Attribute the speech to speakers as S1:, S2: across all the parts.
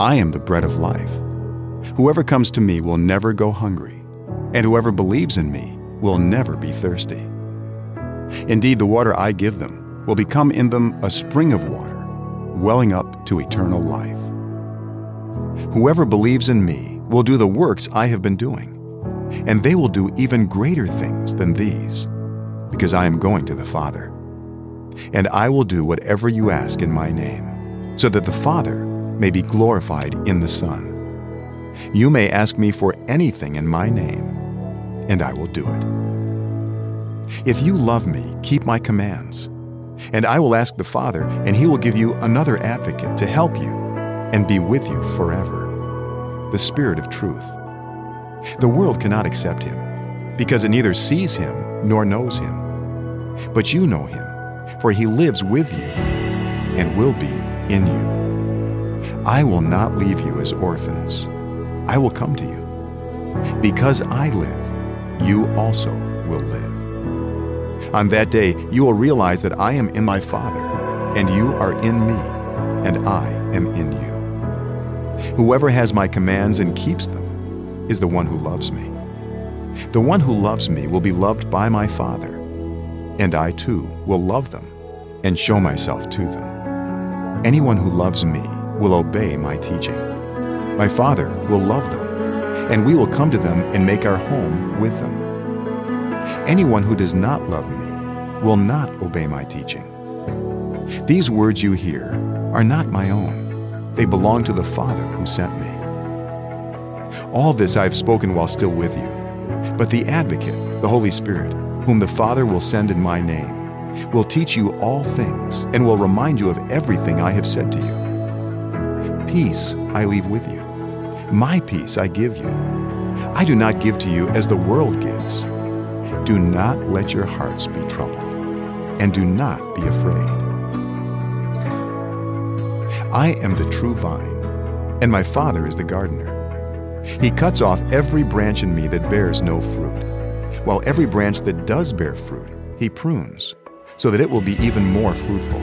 S1: I am the bread of life. Whoever comes to me will never go hungry, and whoever believes in me will never be thirsty. Indeed, the water I give them will become in them a spring of water, welling up to eternal life. Whoever believes in me will do the works I have been doing, and they will do even greater things than these, because I am going to the Father. And I will do whatever you ask in my name, so that the Father may be glorified in the Son. You may ask me for anything in my name, and I will do it. If you love me, keep my commands. And I will ask the Father, and he will give you another advocate to help you and be with you forever the Spirit of truth. The world cannot accept him, because it neither sees him nor knows him. But you know him, for he lives with you and will be in you. I will not leave you as orphans. I will come to you. Because I live, you also will live. On that day, you will realize that I am in my Father, and you are in me, and I am in you. Whoever has my commands and keeps them is the one who loves me. The one who loves me will be loved by my Father, and I too will love them and show myself to them. Anyone who loves me will obey my teaching. My Father will love them, and we will come to them and make our home with them. Anyone who does not love me will not obey my teaching. These words you hear are not my own, they belong to the Father who sent me. All this I have spoken while still with you, but the Advocate, the Holy Spirit, whom the Father will send in my name, will teach you all things and will remind you of everything I have said to you. Peace I leave with you. My peace I give you. I do not give to you as the world gives. Do not let your hearts be troubled, and do not be afraid. I am the true vine, and my Father is the gardener. He cuts off every branch in me that bears no fruit, while every branch that does bear fruit, he prunes so that it will be even more fruitful.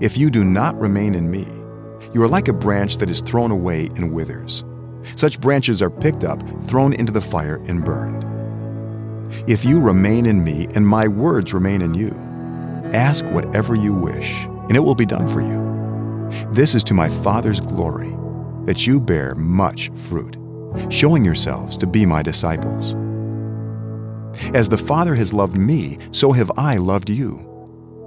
S1: If you do not remain in me, you are like a branch that is thrown away and withers. Such branches are picked up, thrown into the fire, and burned. If you remain in me and my words remain in you, ask whatever you wish, and it will be done for you. This is to my Father's glory, that you bear much fruit, showing yourselves to be my disciples. As the Father has loved me, so have I loved you.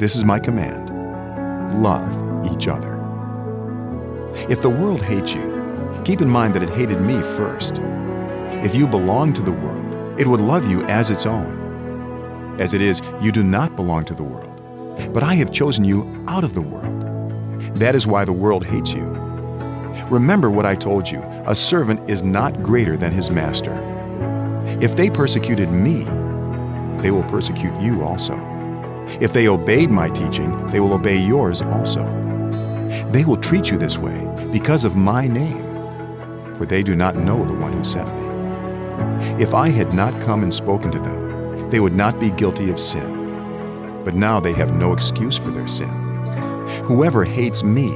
S1: This is my command love each other. If the world hates you, keep in mind that it hated me first. If you belong to the world, it would love you as its own. As it is, you do not belong to the world, but I have chosen you out of the world. That is why the world hates you. Remember what I told you a servant is not greater than his master. If they persecuted me, they will persecute you also. If they obeyed my teaching, they will obey yours also. They will treat you this way because of my name. for they do not know the one who sent me. If I had not come and spoken to them, they would not be guilty of sin. But now they have no excuse for their sin. Whoever hates me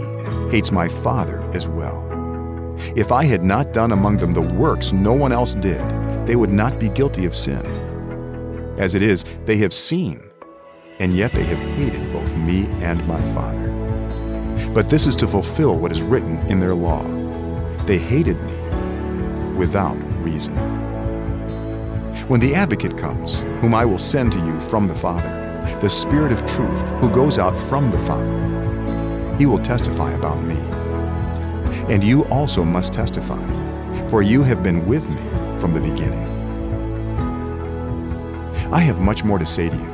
S1: hates my Father as well. If I had not done among them the works no one else did, they would not be guilty of sin. As it is, they have seen, and yet they have hated both me and my Father. But this is to fulfill what is written in their law. They hated me without reason. When the advocate comes, whom I will send to you from the Father, the Spirit of truth who goes out from the Father, he will testify about me. And you also must testify, for you have been with me from the beginning. I have much more to say to you,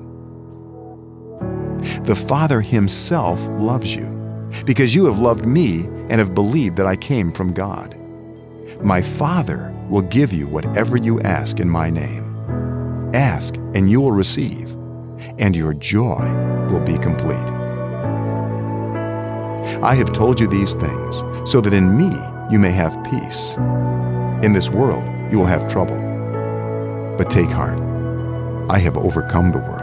S1: The Father Himself loves you, because you have loved me and have believed that I came from God. My Father will give you whatever you ask in my name. Ask, and you will receive, and your joy will be complete. I have told you these things, so that in me you may have peace. In this world you will have trouble. But take heart I have overcome the world.